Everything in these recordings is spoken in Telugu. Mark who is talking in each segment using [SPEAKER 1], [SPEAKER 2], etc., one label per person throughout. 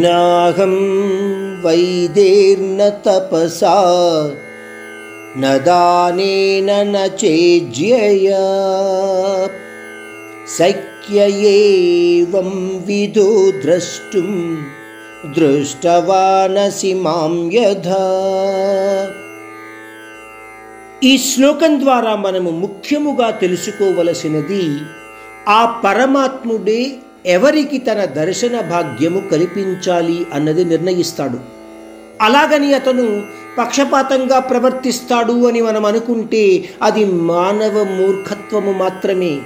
[SPEAKER 1] నాహం వైదేర్న తపసా न दानेन न चेज्यया शक्य एवं विदो द्रष्टुं दृष्टवानसि మాం యథా ఈ శ్లోకం ద్వారా మనము ముఖ్యముగా తెలుసుకోవలసినది ఆ పరమాత్ముడే ఎవరికి తన దర్శన భాగ్యము కల్పించాలి అన్నది నిర్ణయిస్తాడు. అలాగని అతను పక్షపాతంగా ప్రవర్తిస్తాడు అని మనం అనుకుంటే అది మానవ మూర్ఖత్వము మాత్రమే.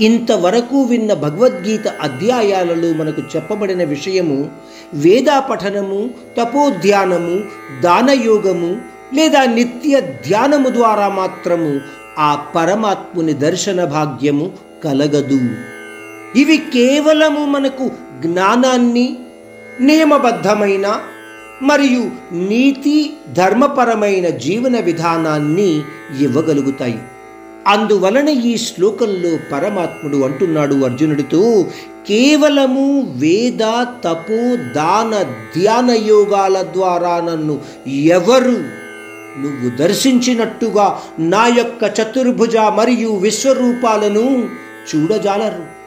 [SPEAKER 1] ఇంతవరకు విన్న భగవద్గీత అధ్యాయాలలో మనకు చెప్పబడిన విషయము వేదా పఠనము తపోధ్యానము దానయోగము లేదా నిత్య ధ్యానము ద్వారా మాత్రము ఆ పరమాత్ముని దర్శన భాగ్యము కలగదు. ఇవి కేవలము మనకు జ్ఞానాన్ని నియమబద్ధమైన మరియు నీతి ధర్మపరమైన జీవన విధానాన్ని ఇవ్వగలుగుతాయి. అందువలన ఈ శ్లోకంలో పరమాత్ముడు అంటున్నాడు అర్జునుడితో కేవలము వేద తపో దాన ధ్యాన యోగాల ద్వారా నన్ను ఎవరు నువ్వు దర్శించినట్టుగా నా యొక్క చతుర్భుజ మరియు విశ్వరూపాలను చూడజాలరు.